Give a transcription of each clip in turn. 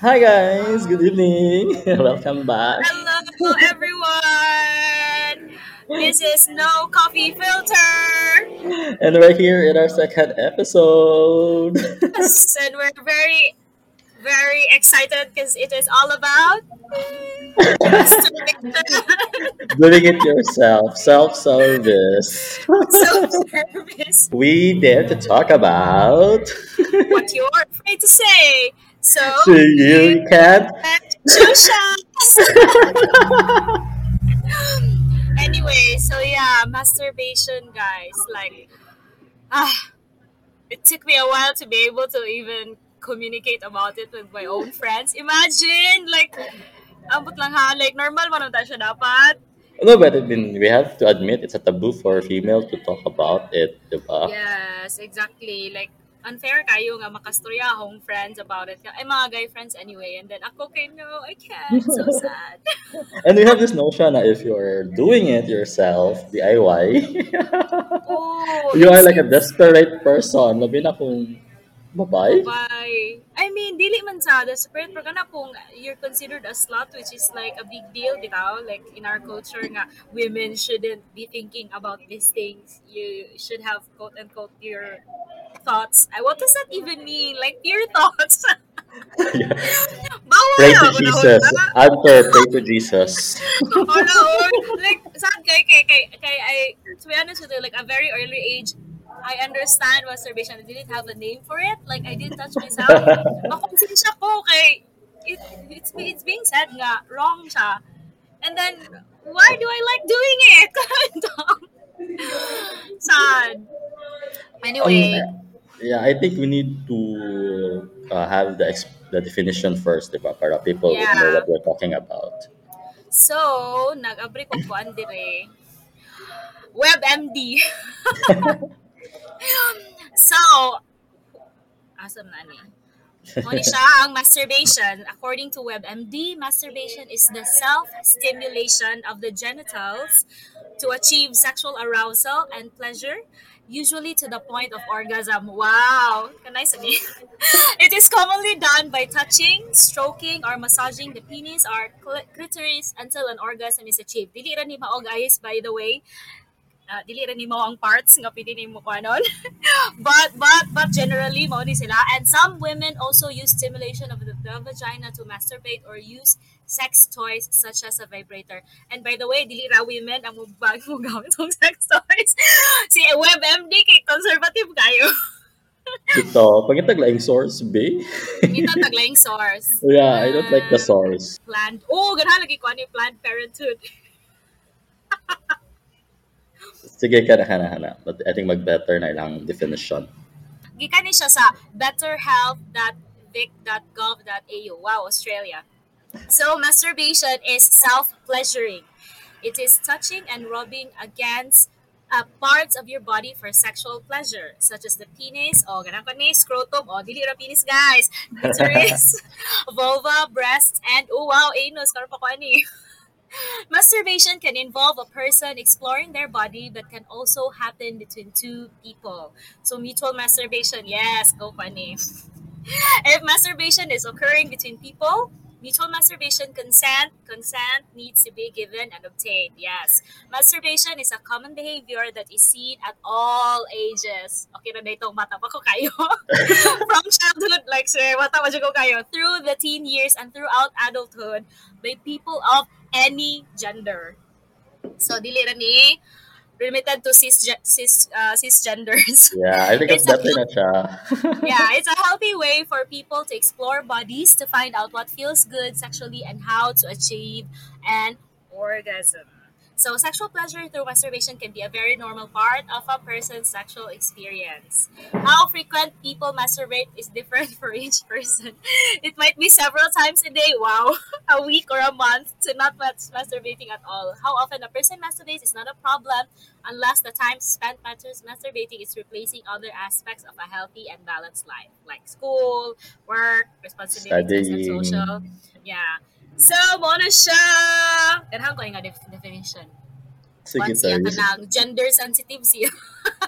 Hi guys, good evening. Welcome back. Hello, everyone. This is No Coffee Filter. And we're here in our second episode. Yes, and we're very, very excited because it is all about Doing it yourself, self-service. self-service, We dare to talk about what you're afraid to say. So, you can't Chushas. anyway, so yeah, masturbation, guys. Like, ah, it took me a while to be able to even communicate about it with my own friends. Imagine, like, ambot lang ha, like, normal man naman siya dapat. No, but I mean, we have to admit it's a taboo for a female to talk about it, diba? Yes, exactly. Like, unfair kayo nga makastorya akong friends about it. Ay, mga guy friends anyway. And then ako kay, no, I can't. So sad. And we have this notion that if you're doing it yourself, DIY, Oh, you are like a desperate person. Labi na kung babay. Bye. I mean, dili man sa desperate pero kana kung you're considered a slut which is like a big deal bitaw like in our culture nga women shouldn't be thinking about these things. You should have quote unquote your thoughts. I what does that even mean? Like your thoughts. Yeah. Bawal Pray to na Jesus. Answer, pray to Jesus. Like, sad kay, kay, kay, kay, I, to be honest with you, like, a very early age, I understand masturbation. I didn't have a name for it. Like, I didn't touch myself. Makonsensya ko kay, it, it's, it's being said nga, wrong siya. And then, why do I like doing it? sad. Anyway, Um, yeah, I think we need to uh, have the ex- the definition first, diba? Para people would know what we're talking about. so, nag-abri ko po dire. WebMD. so, asam na ni. Muna siya ang masturbation. According to WebMD, masturbation is the self-stimulation of the genitals to achieve sexual arousal and pleasure, usually to the point of orgasm. Wow! Kanay sa ni. It is commonly done by touching, stroking, or massaging the penis or clitoris until an orgasm is achieved. Dili ni maog ayos, by the way. Uh, dili ra ni mao ang parts nga pwede ni mo kanon. but but but generally mao ni sila and some women also use stimulation of the, the vagina to masturbate or use sex toys such as a vibrator. And by the way, dili ra women ang mubag mo gamit ng sex toys. si WebMD kay conservative kayo. Ito, pagkitag laing source, B. Ito taglayang source. yeah, I don't like the source. Planned. Oh, ganahan lagi ko ano yung Planned Parenthood. Sige, kana, kana, kana. But I think mag-better na ilang definition. Gikan ni siya sa betterhealth.vic.gov.au. Wow, Australia. So, masturbation is self-pleasuring. It is touching and rubbing against uh, parts of your body for sexual pleasure, such as the penis, o ganang ko ni, scrotum, o dili ra penis guys, clitoris, vulva, breasts, and oh wow, anus, karon pa ko ani. Masturbation can involve a person exploring their body but can also happen between two people. So mutual masturbation, yes, go funny. if masturbation is occurring between people, mutual masturbation consent, consent needs to be given and obtained. Yes. Masturbation is a common behavior that is seen at all ages. Okay na itong bata pa ko kayo. From childhood, like sir, bata pa ko kayo, through the teen years and throughout adulthood by people of any gender. So, dili ni limited to cis, cis, uh, cisgenders. Yeah, I think it's It's a- better na yeah, it's a healthy way for people to explore bodies to find out what feels good sexually and how to achieve an orgasm. So, sexual pleasure through masturbation can be a very normal part of a person's sexual experience. How frequent people masturbate is different for each person. It might be several times a day, wow, a week or a month, to not mas- masturbating at all. How often a person masturbates is not a problem unless the time spent matters masturbating is replacing other aspects of a healthy and balanced life, like school, work, responsibilities, and social. Yeah. So, mo na siya. Ganhan ko nga def- definition. Sige, Once siya sir. gender sensitive siya.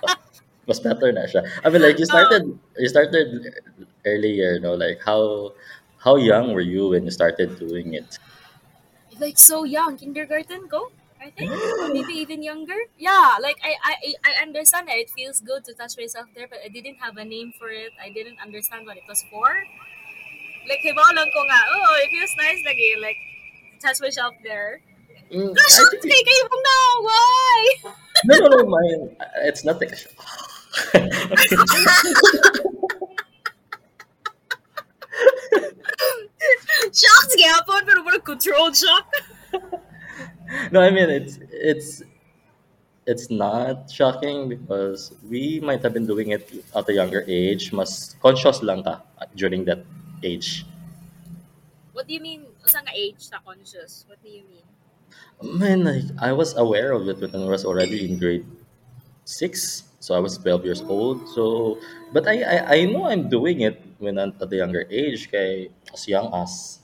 Oh, mas better na siya. I mean, like, you oh. started, you started earlier, no? Like, how, how young were you when you started doing it? like so young, kindergarten go, I think, maybe even younger. Yeah, like I I I understand that it feels good to touch myself there, but I didn't have a name for it. I didn't understand what it was for. Like hibaw ko nga, oh, it feels nice lagi, like touch myself there. Mm, Gosh, I kayo na, why? no, no, no, mine. It's not like. Shocked gapon, pero parang controlled shock. no, I mean it's it's it's not shocking because we might have been doing it at a younger age. Mas conscious lang ka during that age. What do you mean, nga age sa conscious? What do you mean? Man, like, I was aware of it when I was already in grade six. So I was 12 years old. So, but I, I, I know I'm doing it when I'm at a younger age. Kay, as young as,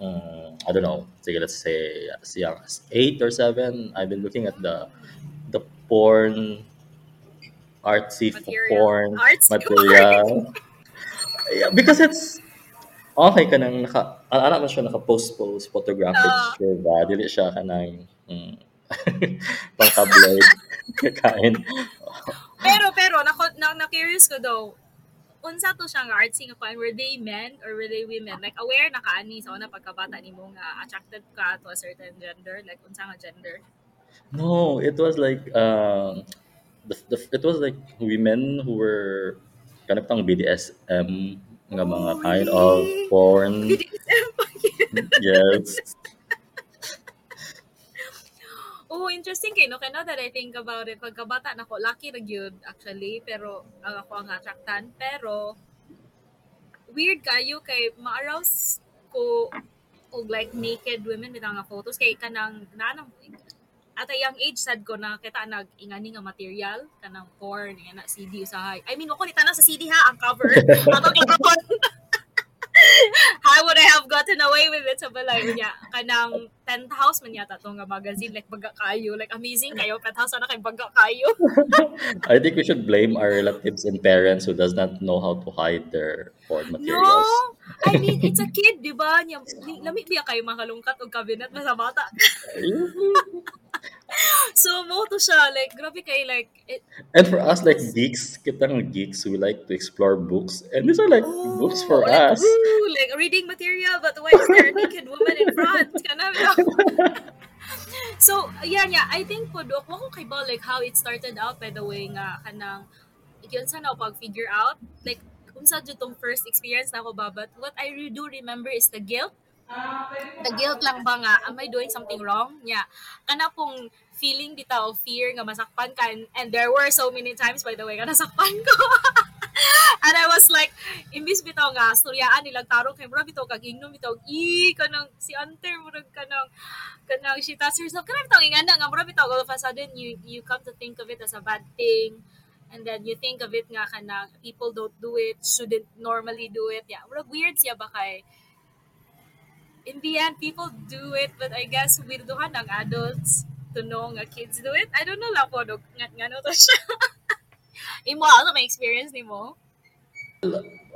um, I don't know, sige, let's say as young as eight or seven, I've been looking at the the porn, artsy Material. porn Artsy material. Yeah, because it's okay ka nang naka, ana man siya naka-post-post photographic Ah. sure ba? Dili siya ka nang mm, pang tabloid kain. Pero, pero, na, na, na curious ko daw, unsa to siya nga artsy nga kuan were they men or were they women like aware na kaani sa una pagkabata nimo nga attracted ka to a certain gender like unsa nga gender No, it was like um, the, the, it was like women who were pang BDSM nga mga Oh, kind of porn. BDSM pa. Yes. oh interesting kay no kay now that I think about it pagkabata nako lucky ra gyud actually pero ang ako ang attractan pero weird kayo kay ma-arouse ko og like naked women with nga photos kay kanang nanang at a young age sad ko na kita nag ingani nga material kanang porn nga na CD usahay I mean ako ni sa CD ha ang cover atong lakapon How would I have gotten away with it sa balay niya? Kanang penthouse man yata to nga magazine like baga kayo like amazing kayo penthouse na kay baga kayo. I think we should blame our relatives and parents who does not know how to hide their porn No! materials. I mean, it's a kid, di ba? Niya, lamig biya kayo makalungkat o kabinet sa bata. so, mo to siya. Like, grabe kay like, it, And for us, like geeks, kitang geeks, we like to explore books. And these are like books for oh, like, us. woo, like reading material, but why is there a naked woman in front? So, yan yeah, I think po, dok, wako kay ba, like, how it started out, by the way, nga, kanang, yun sana ako pag-figure out, like, kung sa tong first experience na ako ba, but what I do remember is the guilt the guilt lang ba nga, am I doing something wrong? Yeah. Kana pong feeling bitaw, fear nga masakpan ka. And, there were so many times, by the way, nga nasakpan ko. and I was like, imbis bitaw nga, storyaan nilang tarong kay mura bitaw kag ingnom bitaw, i kanang si Ante murag kanang kanang she touched herself. Kanang bitaw ingana nga mura bitaw all of a sudden you you come to think of it as a bad thing. And then you think of it nga kanang people don't do it, shouldn't normally do it. Yeah, murag weird siya ba kay in the end, people do it, but I guess weirdohan ng adults to know nga kids do it. I don't know lang po, no, nga, nga to siya. Imo, ano may experience ni mo?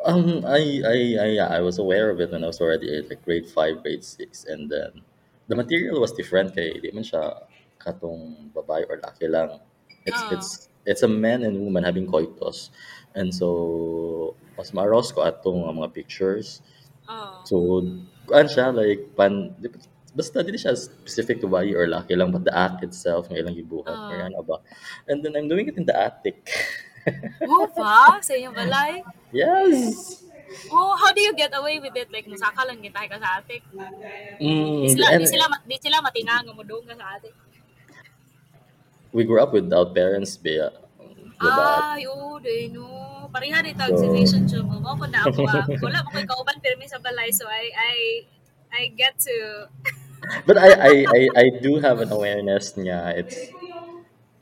Um, I, I, I, yeah, I was aware of it when I was already at like grade five, grade six, and then the material was different. Kay di man siya katong babae or laki lang. It's Oh. it's it's a man and woman having coitus, and so mas maros ko atong mga pictures. Oh. So, kuan siya like pan basta dili siya specific to babae or laki lang but the act itself nga ilang gibuhat Ah. or ano ba. And then I'm doing it in the attic. Oh, pa? Sa inyong balay? yes. Oh, how do you get away with it? Like, musaka lang kita ka sa atik. Mm, Di sila, and di sila, di sila matinga nga mo ka sa atik. we grew up without parents ba diba? Ay, oh, di no. Pareha rin tag So- relationship mo. Mo ko na ako. ah. Wala mo ko'y kauban pirmi sa balay. So, I, I, I get to... But I, I, I, I do have an awareness niya. It's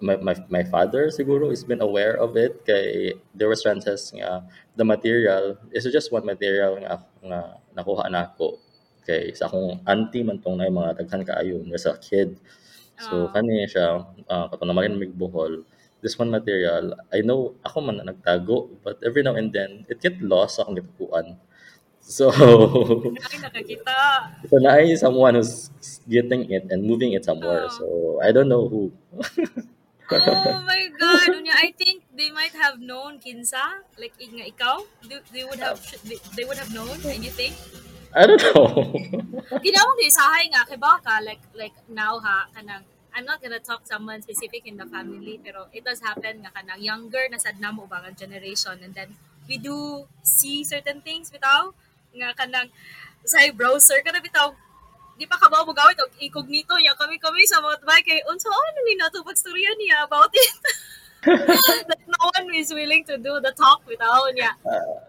my, my, my father siguro has been aware of it kay there was chances nga the material is just one material nga, nga nakuha na ako kay sa akong auntie man tong na mga daghan kaayo nga sa kid so Ah. kani siya uh, katong naman mig buhol this one material I know ako man na nagtago but every now and then it get lost sa akong gitukuan So, so now I someone who's getting it and moving it somewhere. Oh. So I don't know who. Oh my God! Unya, I think they might have known kinsa, like nga ikaw. They, they would have they, would have known, and you think? I don't know. Ginawang di isahay nga kay baka like like now ha kanang I'm not gonna talk someone specific in the family pero it does happen nga kanang younger na sad namo ba nga generation and then we do see certain things bitaw nga kanang sa browser kana bitaw di pa ka ba mo gawit og incognito ya kami kami sa mga bay kay unsa ano ni nato pagstorya niya about it that no one is willing to do the talk without niya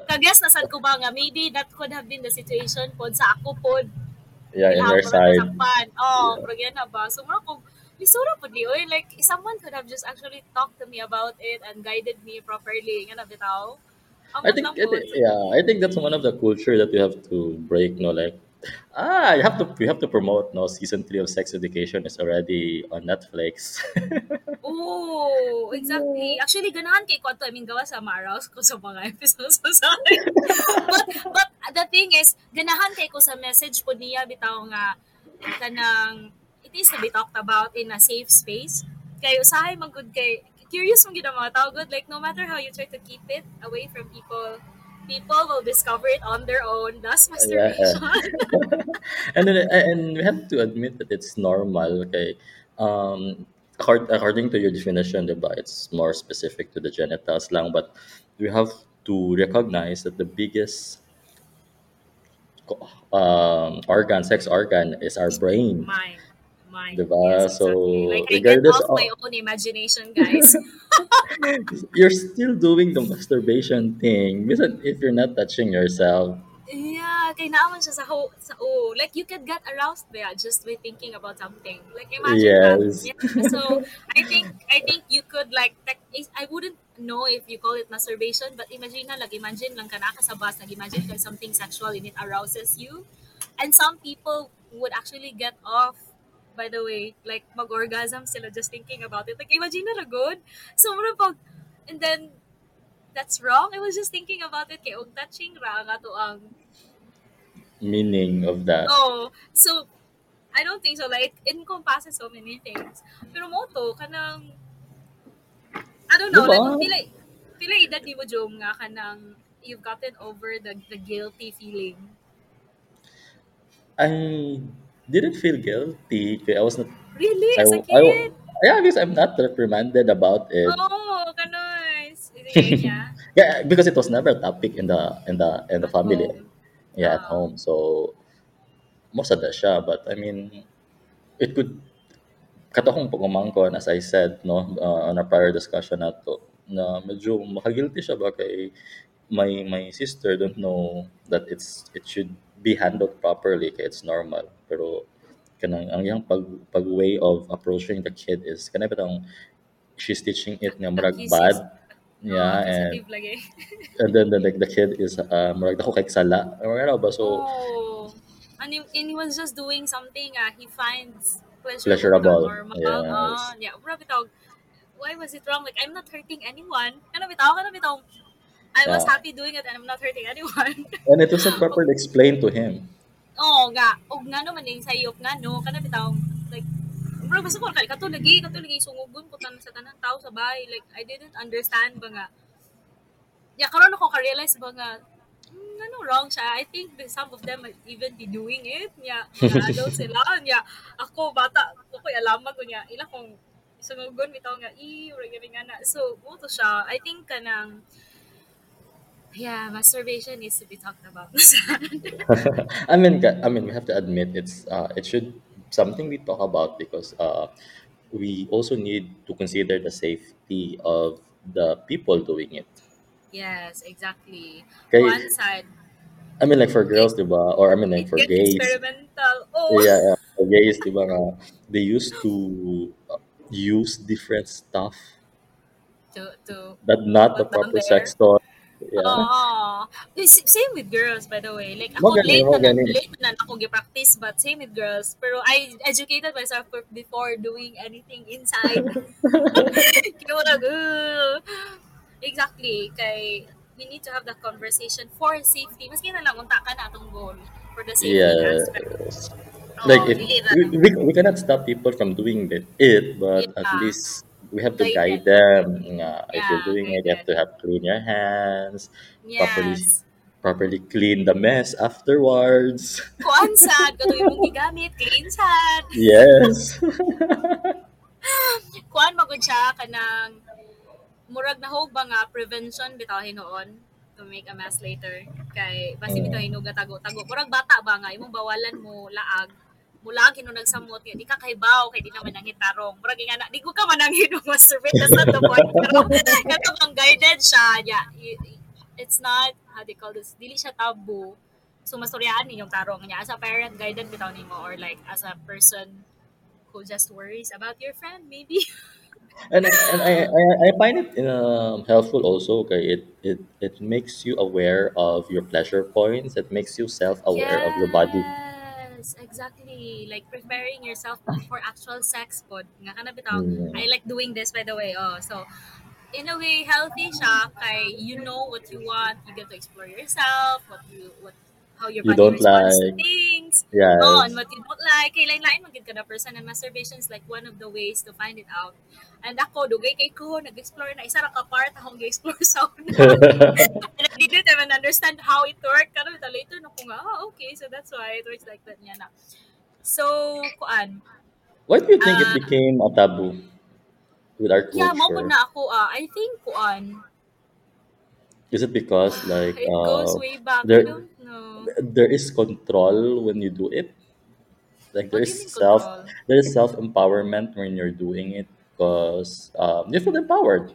kaguess na sad ko ba nga maybe that could have been the situation pod sa ako pod yeah, in Ilham, side. Oh, Yeah. pero yan na ba? So, mura kong, lisura po di, oy, like, someone could have just actually talked to me about it and guided me properly. Nga na, bitaw. I think, I think yeah, I think that's one of the culture that you have to break. No, like ah, you have to you have to promote. No, season three of Sex Education is already on Netflix. Oh, exactly. Actually, ganahan kay Kwanto. I mean, gawa sa Maraus ko sa mga episodes ko sa akin. but, but the thing is, ganahan kay ko sa message po niya bitaw nga kanang is to be talked about in a safe space. Kay usahay man gud kay curious mong gid mga tao good like no matter how you try to keep it away from people, people will discover it on their own. Yeah, masturbation. and then and we have to admit that it's normal. Okay, um, according to your definition, diba, it's more specific to the genitals lang. But we have to recognize that the biggest um, organ, sex organ, is our brain. Mine. Mine. Diba? Yes, So, exactly. Like I get regardless off of my own imagination, guys. you're still doing the masturbation thing. Minsan, if you're not touching yourself, Yeah, kay naaman siya sa ho, sa oh, like you could get aroused by just by thinking about something. Like imagine that. Yeah. So I think I think you could like I wouldn't know if you call it masturbation, but imagine na like imagine lang ka nakasabas, nag-imagine ka something sexual and it arouses you. And some people would actually get off by the way, like mag-orgasm sila just thinking about it. Like imagine na good. So mura pag and then that's wrong. I was just thinking about it kay og touching ra nga to ang Meaning of that. Oh, so I don't think so. Like it encompasses so many things. Pero mo to kanang I don't know, Diba? like pila pila edad ni mo Jom nga kanang you've gotten over the the guilty feeling. I didn't feel guilty. I was not. Really? I, As a I, kid? yeah, because I'm not reprimanded about it. Oh. Sige niya. Yeah, because it was never a topic in the in the in the family. home. Yeah, at Ah. home. So most of that siya. But I mean, it could katong pagumangkon as I said no uh, on a prior discussion nato na medyo makagilty siya ba kay my my sister don't know that it's it should be handled properly kay it's normal pero kanang ang iyang pag pag way of approaching the kid is kanang bitang she's teaching it nga murag bad Oh, yeah and lagi. and then the, like the kid is uh, murag dako kay sala or ano ba so oh. And he, and he was just doing something uh, he finds pleasurable, Pleasurable, or yes. Ah, yeah. Bro, bitaw, why was it wrong? Like, I'm not hurting anyone. Ano bitaw? Ano bitaw? I was Yeah. happy doing it and I'm not hurting anyone. and it wasn't properly explained to him Oo nga. Og nga naman yung sayop nga no. Kana bitaw like bro basta ko kay kato lagi kato lagi sungugon ko tan sa tanang tao sa bahay like I didn't understand ba nga ya karon ako ka-realize ba nga hmm, ano wrong siya I think some of them might even be doing it ya mga adult sila ya ako bata ako koy alam ko niya ila kong sungugon bitaw nga i gani nga na so mo to siya I think kanang yeah masturbation needs to be talked about I mean, I mean, we have to admit it's uh, it should something we talk about because uh, we also need to consider the safety of the people doing it. Yes, exactly. Okay. One side, I mean, like for girls, diba? Or I mean, like it for gets gays. experimental. Oh, Yeah, yeah, for gays, diba? Nga, they used to uh, use different stuff to to that not the Put down proper there. sex toy. Yeah. Oh, same with girls by the way. Like ako Mo gani, late na late na ako gi-practice but same with girls. Pero I educated myself for- before doing anything inside. Kaya wala, uh, exactly kay we need to have the conversation for safety. Maski na lang unta ka na atong goal for the safety aspect. Yes. Like Oh, na we, we, we cannot stop people from doing it, it, but at Yeah. least we have to Guide guide them. Nga, if you're Yeah, doing it, you have to have clean your hands, properly Yes. properly clean the mess afterwards. Kuan sad kato imong gigamit clean sad. yes. Kuan magud siya kanang murag na ba nga prevention bitaw hinuon to make a mess later kay basi bitaw Mm. hinuga tago-tago murag bata ba nga imong bawalan mo laag mula kinu nagsamot nga di ka kaybaw kay di naman nang hitarong. Murag nga na di ko ka manangin og masturbate that's not the point. Pero kato kang guided siya yeah, it's not how they call this dili siya taboo so masturyaan ninyong tarong niya. As a parent guided bitaw nimo or like as a person who just worries about your friend maybe. And and I, I, I find it um, helpful also okay it, it it makes you aware of your pleasure points it makes you self-aware of your body Exactly. Like preparing yourself for actual sex pod. Nga ka na bitaw. Mm. I like doing this by the way. Oh, so in a way healthy siya kay you know what you want, you get to explore yourself, what you what how your you body don't responds to like things. Oh, and what you don't like. Kay lain-lain man gid ka na person and masturbation is like one of the ways to find it out. And ako, dugay kay ko, nag-explore na isa ra ka part akong gi-explore sa una. And I didn't even understand how it worked. Pero ito later na ko nga, ah, okay, so that's why it works like that niya na. So, kuan, why do you think it ah, became a taboo with our culture? yeah, mo na ako, ah, I think kuan, is it because like it goes uh, way back. I there don't know. there is control when you do it like there is self control? there is self empowerment when you're doing it because um, you feel empowered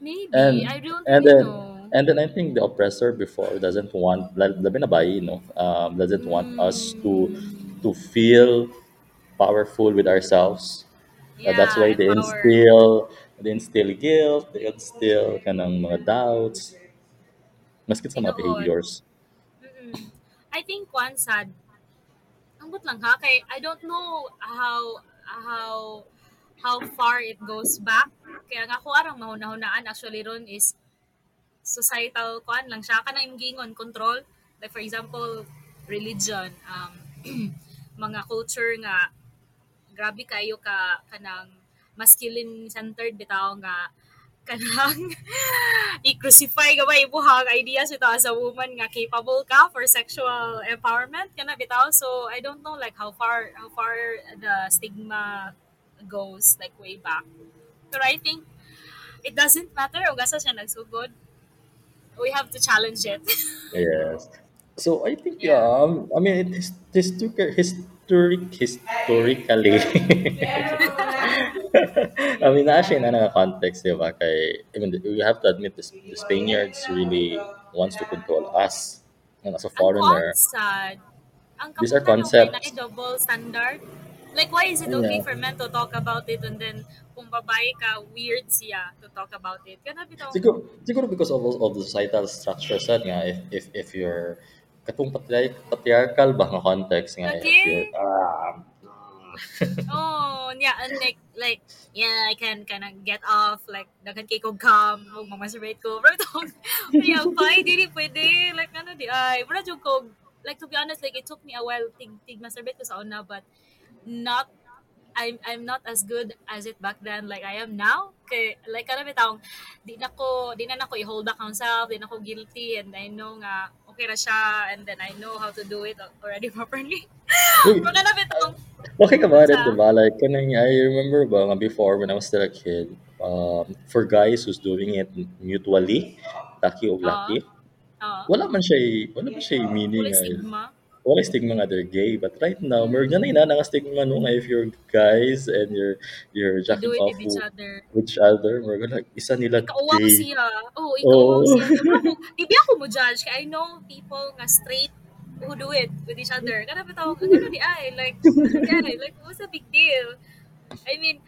Maybe. I and don't and really then know. And then I think the oppressor before doesn't want labi na bayi, no um, doesn't want us to to feel powerful with ourselves Uh, that's why they empowered. instill they instill guilt they instill kanang mga doubts maski sa mga Tinuod. behaviors Mm-mm. I think kuan sad, ambot lang ha, kay I don't know how, how, how far it goes back. Kaya nga ako arang mahuna-hunaan actually ron is societal kuan lang siya. Kana yung gingon control. Like for example religion um mga culture nga grabe kayo ka kanang masculine centered bitaw nga kanang i-crucify ka ba? Ibuhang idea sa as a woman nga capable ka for sexual empowerment kana bitaw. So I don't know like how far how far the stigma goes like way back. Pero I think it doesn't matter. Kung gasa siya nagsugod we have to challenge it. Yes. So I think yeah. yeah um, I mean it is historic historic historically. I mean actually na nga context di ba kay I mean we have to admit this, the Spaniards really wants to control us and as a ang foreigner. sad ang these are kaputan no kay na concepts double standard. Like why is it okay yeah. for men to talk about it and then kung babae ka weird siya to talk about it. Kana bitaw Siguro, siguro because of, of the societal structure sad nga if if if you're katong patri- patriarchal ba nga context nga if you're okay ah oh yeah and like like yeah I can kind of get off like daghan kay kog come og mamasturbate ko. Pero tong yeah pa dili pwede. Like ano di ay jud ko like to be honest like it took me a while tig tig masturbate ko sa una but not I'm I'm not as good as it back then like I am now. Kay like kana bitaw di na ko di na nako i-hold back ang self, di na ko guilty and I know nga okay ra siya and then I know how to do it already properly. Pero kana bitaw okay ka ba rin, sa diba? Like, kanang, I remember ba, nga before, when I was still a kid, um, for guys who's doing it mutually, laki o Oo. laki, Oo. wala man siya, wala man siya meaning Wala nga, stigma. Wala stigma nga they're gay. But right now, Mm. na na nga stigma no, nga if you're guys and you're, you're You jacking off with each other. each other, we're like, isa nila Ikauwa mo gay. siya. Oo, ikauwa mo Oh. siya. Pero ako, mo judge. I know people nga straight who do it with each other. Kana bitaw, ano di ay, like, ay, like, what's the big deal? I mean,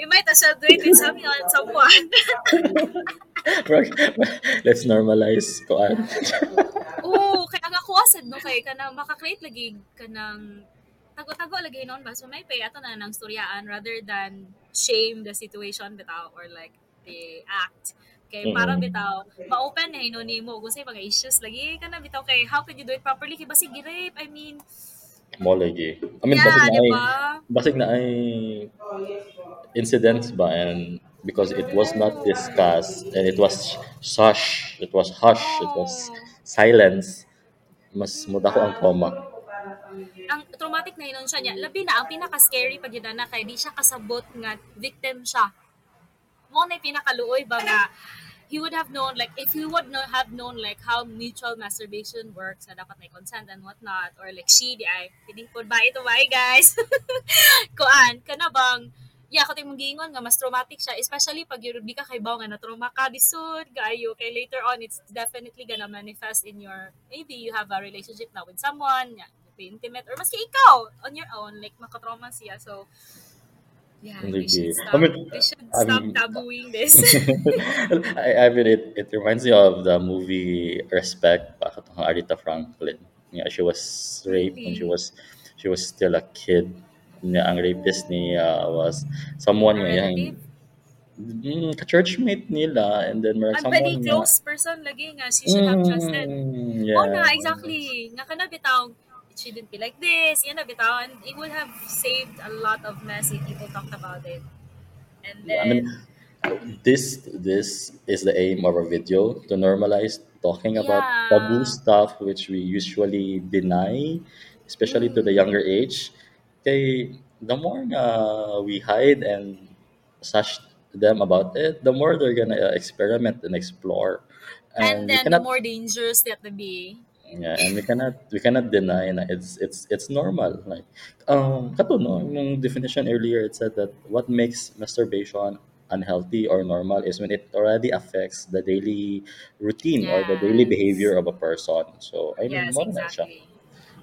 we might as well do it with someone, someone. Let's normalize koan. Oo, kaya nga kuwasan, no, kay kanang makakreate lagi kanang tago-tago lagi noon ba? So may pay ato na ng storyaan rather than shame the situation bitaw or like the act. Kay para Mm-mm. bitaw, ma-open na hinon nimo kung say mga issues lagi ka na bitaw kay how could you do it properly kay basig gi-rape. I mean, Mo lagi. I mean, basig yeah, na di ay, ba? basig na ay incidents ba and because it was not discussed and it was hush, it was hush, it was silence, mas muda ko ang trauma. ang traumatic na hinon siya niya. Labi na ang pinaka-scary pag yun na kay di siya kasabot nga victim siya. Mo na pinakaluoy ba nga he would have known like if he would not have known like how mutual masturbation works na dapat may consent and whatnot or like she di ay hindi po ba ito ba guys kuan kana bang yeah ko mong giingon nga mas traumatic siya especially pag yun di ka kay baw nga na trauma ka disud kaayo kay later on it's definitely gonna manifest in your maybe you have a relationship now with someone yeah, intimate or maski ikaw on your own like makatrauma siya so yeah we should Lagi. I stop mean, we should I stop mean, tabooing this I, I mean, it, it reminds me of the movie Respect, pa katong Aretha Franklin. Yeah, she was raped when she really was she was still a kid. Ang rapist niya was someone a nga relative? Mm, ka-churchmate nila and then very someone nga close person lagi nga she should have trusted. mm, oh yeah na exactly. Nga kana bitaw it shouldn't be like this yan na bitaw and it would have saved a lot of mess if people talked about it. And then, I mean this this is the aim of our video to normalize talking about taboo stuff which we usually deny especially to the mm. younger age kay the more nga we hide and such them about it the more they're gonna uh, experiment and explore and and then the cannot more dangerous that they be yeah, and we cannot we cannot deny na it's it's it's normal. Like um kato no, yung definition earlier it said that what makes masturbation unhealthy or normal is when it already affects the daily routine or the daily behavior yes of a person. So I mean yes mo na siya.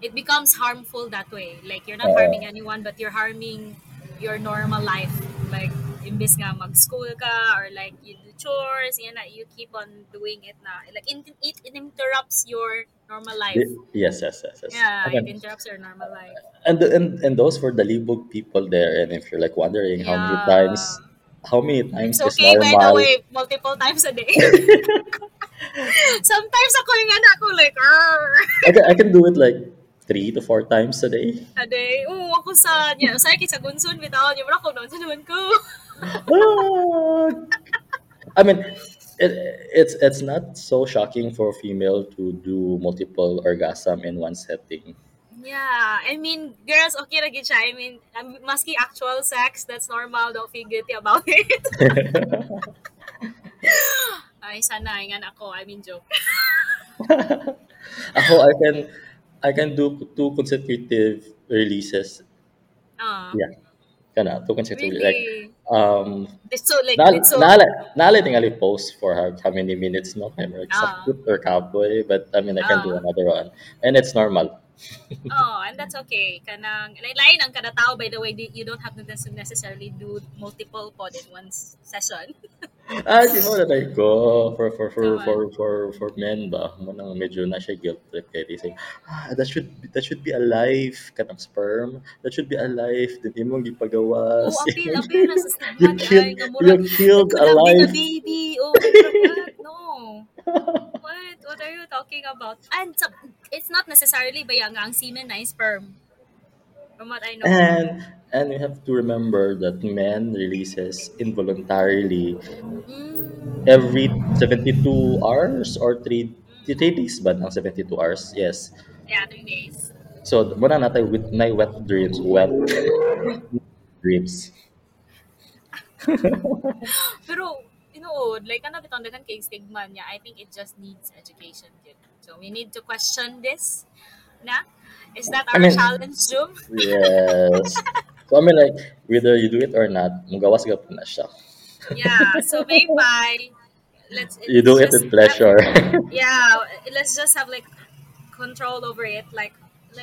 It becomes harmful that way. Like you're not harming anyone but you're harming your normal life. Like imbis nga mag-school ka or like you do chores yan na you keep on doing it na. Like it, it, it interrupts your normal life. Yes, yes, yes, yes. yeah it interrupts your normal life. and and and those for the libog people there, and if you're like wondering how many times, how many it's times is okay by the way multiple times a day. Sometimes ako yung anak ko like. I can, I can do it like three to four times a day. a day oo ako sa yeah, sa sa gunsun bitawan yung ako noon sa naman ko I mean, it, it's it's not so shocking for a female to do multiple orgasm in one setting. Yeah, I mean, girls, okay na siya. I mean, um, maski actual sex, that's normal. Don't feel guilty about it. Ay, sana, nga ako. I mean, joke. Ako, I can I can do two consecutive releases. Ah, Yeah, kana two consecutive like um It's so, like, na so, naala naala tingali post for how, how many minutes no I'm like ah, or kapoy but I mean I can do ah. another one and it's normal. Oh, and that's okay. Kanang, lain ang kada tao, by the way, you don't have to nece- necessarily do multiple pod in one session. Ah, di mo na ko for for for for for for men ba mo nang medyo na siya guilt trip kay say ah that should be, that should be alive kanang sperm that should be alive din imong Oh, gipagawas appeal, appeal na sa you stigma, killed you killed could a have been a life baby. Oh? No. What? What are you talking about? And so, it's not necessarily ba yang ang semen na sperm, from what I know. and and we have to remember that men releases involuntarily Mm, every 72 hours or 3 3 days ba ang 72 hours yes yeah, three days. so muna natin with my wet dreams wet dreams Pero, tinuod, like, ano bitong dagan kay stigma niya, I think it just needs education, kid. So, we need to question this, na? Is that I our mean challenge, Jum? Yes. So I mean like whether you do it or not, mugawas ka na siya. Yeah, so maybe, let's, You do it with have, pleasure. yeah, let's just have, like, control over it, like,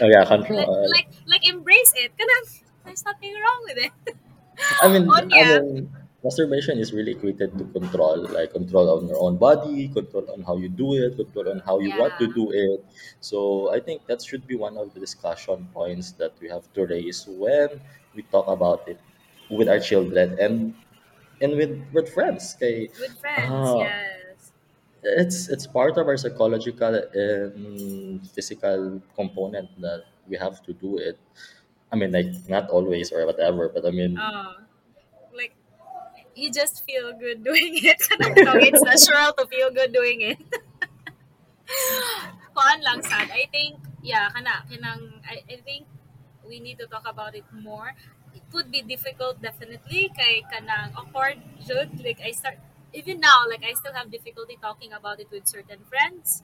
oh yeah, control. like, like embrace it. There's nothing wrong with it. I mean, On I yeah. mean, masturbation is really equated to control, like control on your own body, control on how you do it, control on how you want to Yeah. do it. So I think that should be one of the discussion points that we have to raise when we talk about it with our children and and with with friends. Okay, With friends, ah, yes. it's it's part of our psychological and physical component that we have to do it. I mean, like not always or whatever, but I mean, uh, like you just feel good doing it. It's natural to feel good doing it. Kuan lang sad. I think yeah, kana kinang I, I think we need to talk about it more. It would be difficult definitely kay kanang awkward jud like I start even now like I still have difficulty talking about it with certain friends.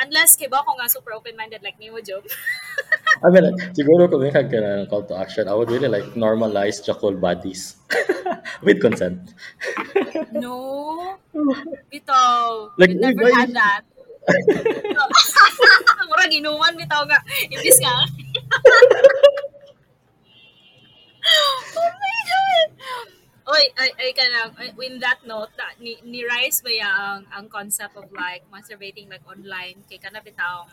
Unless kay ba ako nga super open-minded like ni mo Job. I mean, siguro kung may ka ng call to action, I would really like normalize chuckle buddies with consent. no. Bitaw. Like, we never had that. Murag inuman bitaw nga. Imbis nga. Ay, ay ka na, ay, in that note, that, ni, ni Rice ba ang, ang concept of like masturbating like online, kay ka na bitaw,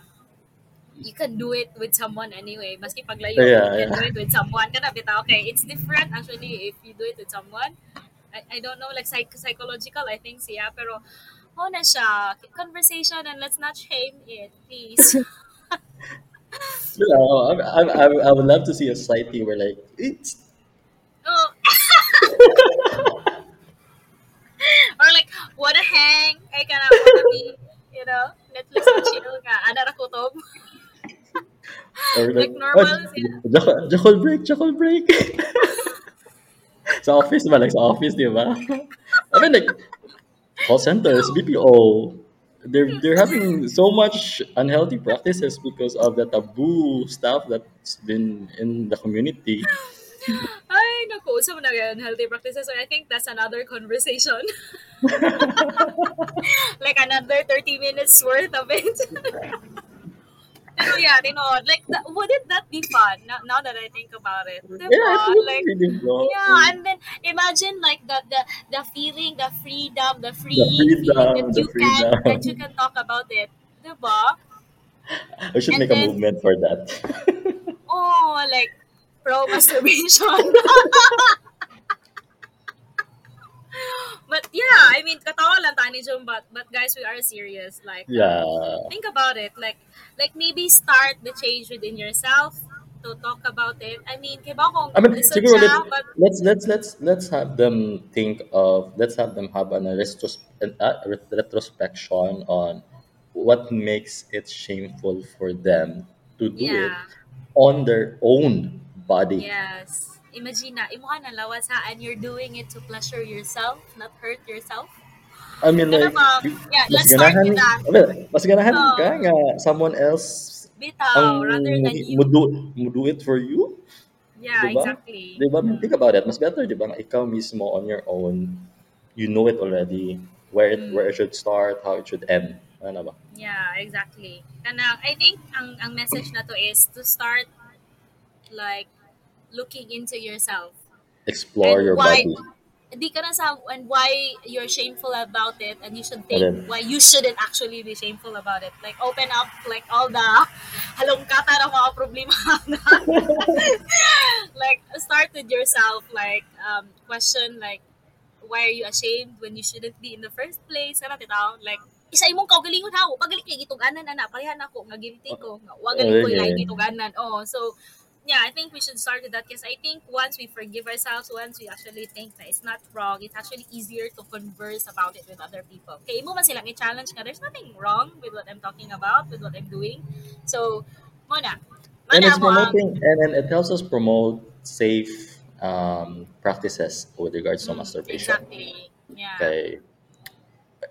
you can do it with someone anyway. Maski paglayo, Yeah, you can yeah. do it with someone. Ka na bitaw, okay, it's different actually if you do it with someone. I, I don't know, like psych- psychological, I think siya, pero oh na siya, conversation and let's not shame it, please. You know, I, I, I, I would love to see a society where like it's oh. wanna hang, eh, ay ka na, wanna be, you know, Netflix and chill nga, ana ra kutob. Like normal oh, chuckle break, chuckle break. sa office ba? Like sa office, di ba? I mean, like, call centers, BPO, they're, they're having so much unhealthy practices because of the taboo stuff that's been in the community. Ay, oh, naku, usap na yan, healthy practices. So I think that's another conversation. like another 30 minutes worth of it. Pero yeah, tinod, like, that, wouldn't that be fun now, now that I think about it? Diba? Yeah, it's Like, yeah, and then imagine like the the the feeling, the freedom, the free freedom, feeling that the you can that you can talk about it. Diba? We should And make a movement for that. Oh, like pro masturbation. but yeah, I mean, katawa lang tayo ni but, but guys, we are serious. Like, um, yeah. think about it. Like, like maybe start the change within yourself to talk about it. I mean, kaya kung I mean, siguro siya, let's, but let's let's let's let's have them think of let's have them have an, a, retros- an, uh, a retrospection on what makes it shameful for them to do it on their own body. yes. Imagine na, imo ka nalawas ha, and you're doing it to pleasure yourself, not hurt yourself. I mean, like, yeah, let's start ganahan, with that. Mas ganahan Oh. ka nga someone else Bitaw, ang rather than you. mo do, mo do it for you. Yeah, Diba? exactly. Di ba? Think about it. Mas better, di ba? nga Ikaw mismo on your own, you know it already. Where it, Mm. where it should start, how it should end. Ano ba? Yeah, exactly. Kanang I think ang ang message na to is to start like looking into yourself. Explore And your why- body. Hindi ka na sa and why you're shameful about it and you should think Alin? why you shouldn't actually be shameful about it. Like open up like all the halongkata ng mga problema na like start with yourself like um question like why are you ashamed when you shouldn't be in the first place kana titaw like isa imong kaugalingon ha pagalit kay gituganan ana pareha na ko nga guilty ko nga wa galing ko ilay gituganan oh so yeah I think we should start with that because I think once we forgive ourselves once we actually think that it's not wrong it's actually easier to converse about it with other people kay imo man silang i-challenge nga there's nothing wrong with what I'm talking about with what I'm doing so mona. And it's promoting, and, and it helps us promote safe um, practices with regards to Mm, masturbation. Exactly. Yeah. Okay.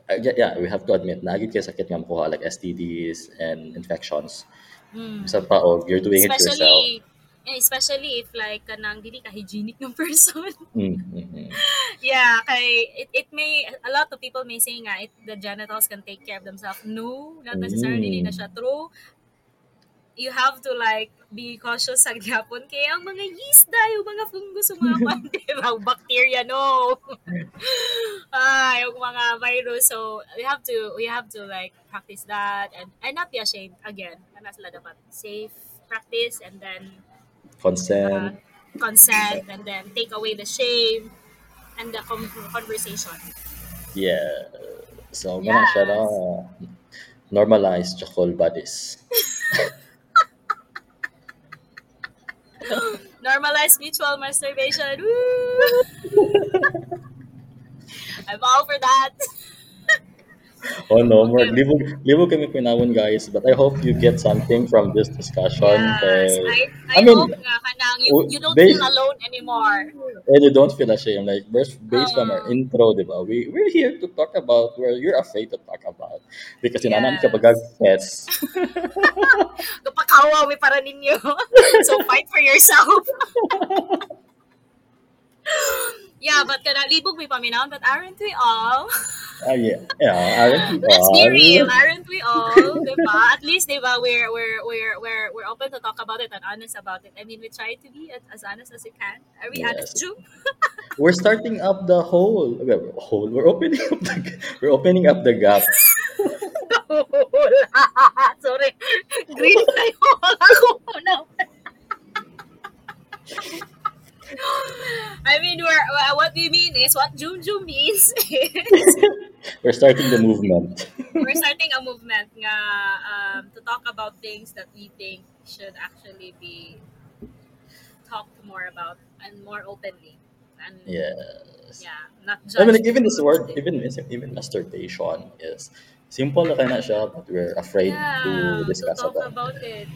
Uh, yeah, we have to admit, nagit kay sakit nga makuha like STDs and infections. Mm. Sa paog, you're doing it yourself. Especially, yeah, especially if like kanang dili ka hygienic ng person. Mm, mm, mm. yeah, kay it, it may a lot of people may say nga it, the genitals can take care of themselves. No, not necessarily Mm. na siya true. You have to like be cautious sa gyapon kay ang mga yeast da, yung mga fungus, mga mga bacteria no. ah, yung mga virus. So we have to we have to like practice that and and not be ashamed again. Kana sila dapat safe practice and then uh, Consent. consent and then take away the shame and the con- conversation. Yeah. So, muna siya na Yes. normalize chakol bodies. Normalize mutual masturbation. Woo! I'm all for that. Oh no, more Okay. libog, libog kami pinawon guys. But I hope you get something from this discussion. Yes. kay- I, I, I mean, hope nga kanang you, you don't they- feel alone anymore. and you don't feel ashamed. Like based, based from our Oh. intro, di ba? We we're here to talk about where you're afraid to talk about because inanan ka Yes. bagag pets. Kapakawa mi para ninyo. so fight for yourself. yeah, but kana libog mi paminaw, but aren't we all? Ah yeah, yeah. Aren't we Let's be real, aren't we all? Diba? At least, diba, we're, we're, we're, we're, we're open to talk about it and honest about it. I mean, we try to be as, as honest as we can. Are we Yes. honest, Ju? We're starting up the hole. Hole. We're opening up the we're opening up the gap. Sorry. Green tayo. Ako na. I mean, we're, uh, what we mean is, what Jum Jum means is, We're starting the movement. we're starting a movement nga um, to talk about things that we think should actually be talked more about and more openly. And Yes. yeah, not just I mean, like, even this word, even even masturbation is simple na siya, but we're afraid yeah, to to discuss talk about. about it.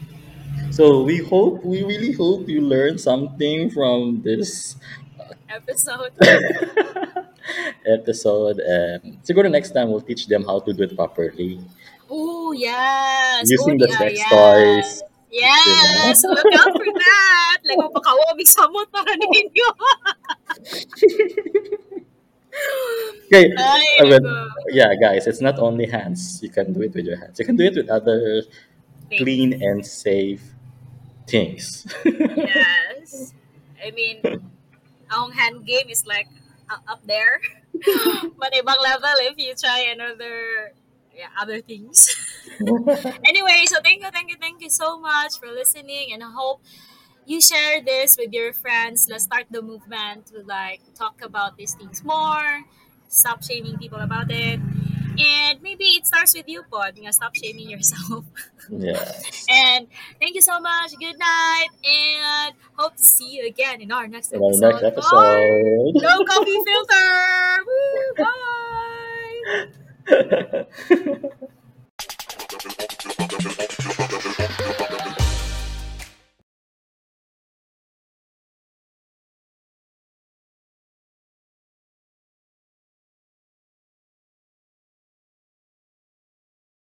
So we hope, we really hope you learn something from this uh, Episode. episode, and siguro next time we'll teach them how to do it properly Oh, yes. using the ODR, sex yes. toys. Yes, look out for that. Like, mapakawami samot para ninyo. Okay, Ay, I mean, yeah, guys, it's not only hands. You can do it with your hands. You can do it with other Clean and safe things. Yes. I mean, ang hand game is like uh, up there. but ibang level if you try another yeah, other things. anyway, so thank you, thank you, thank you so much for listening and I hope you share this with your friends. Let's start the movement to like talk about these things more. Stop shaming people about it. And maybe it starts with you, Pod. know stop shaming yourself. Yeah. and thank you so much. Good night. And hope to see you again in our next episode. Our next episode. No coffee filter. Woo, bye.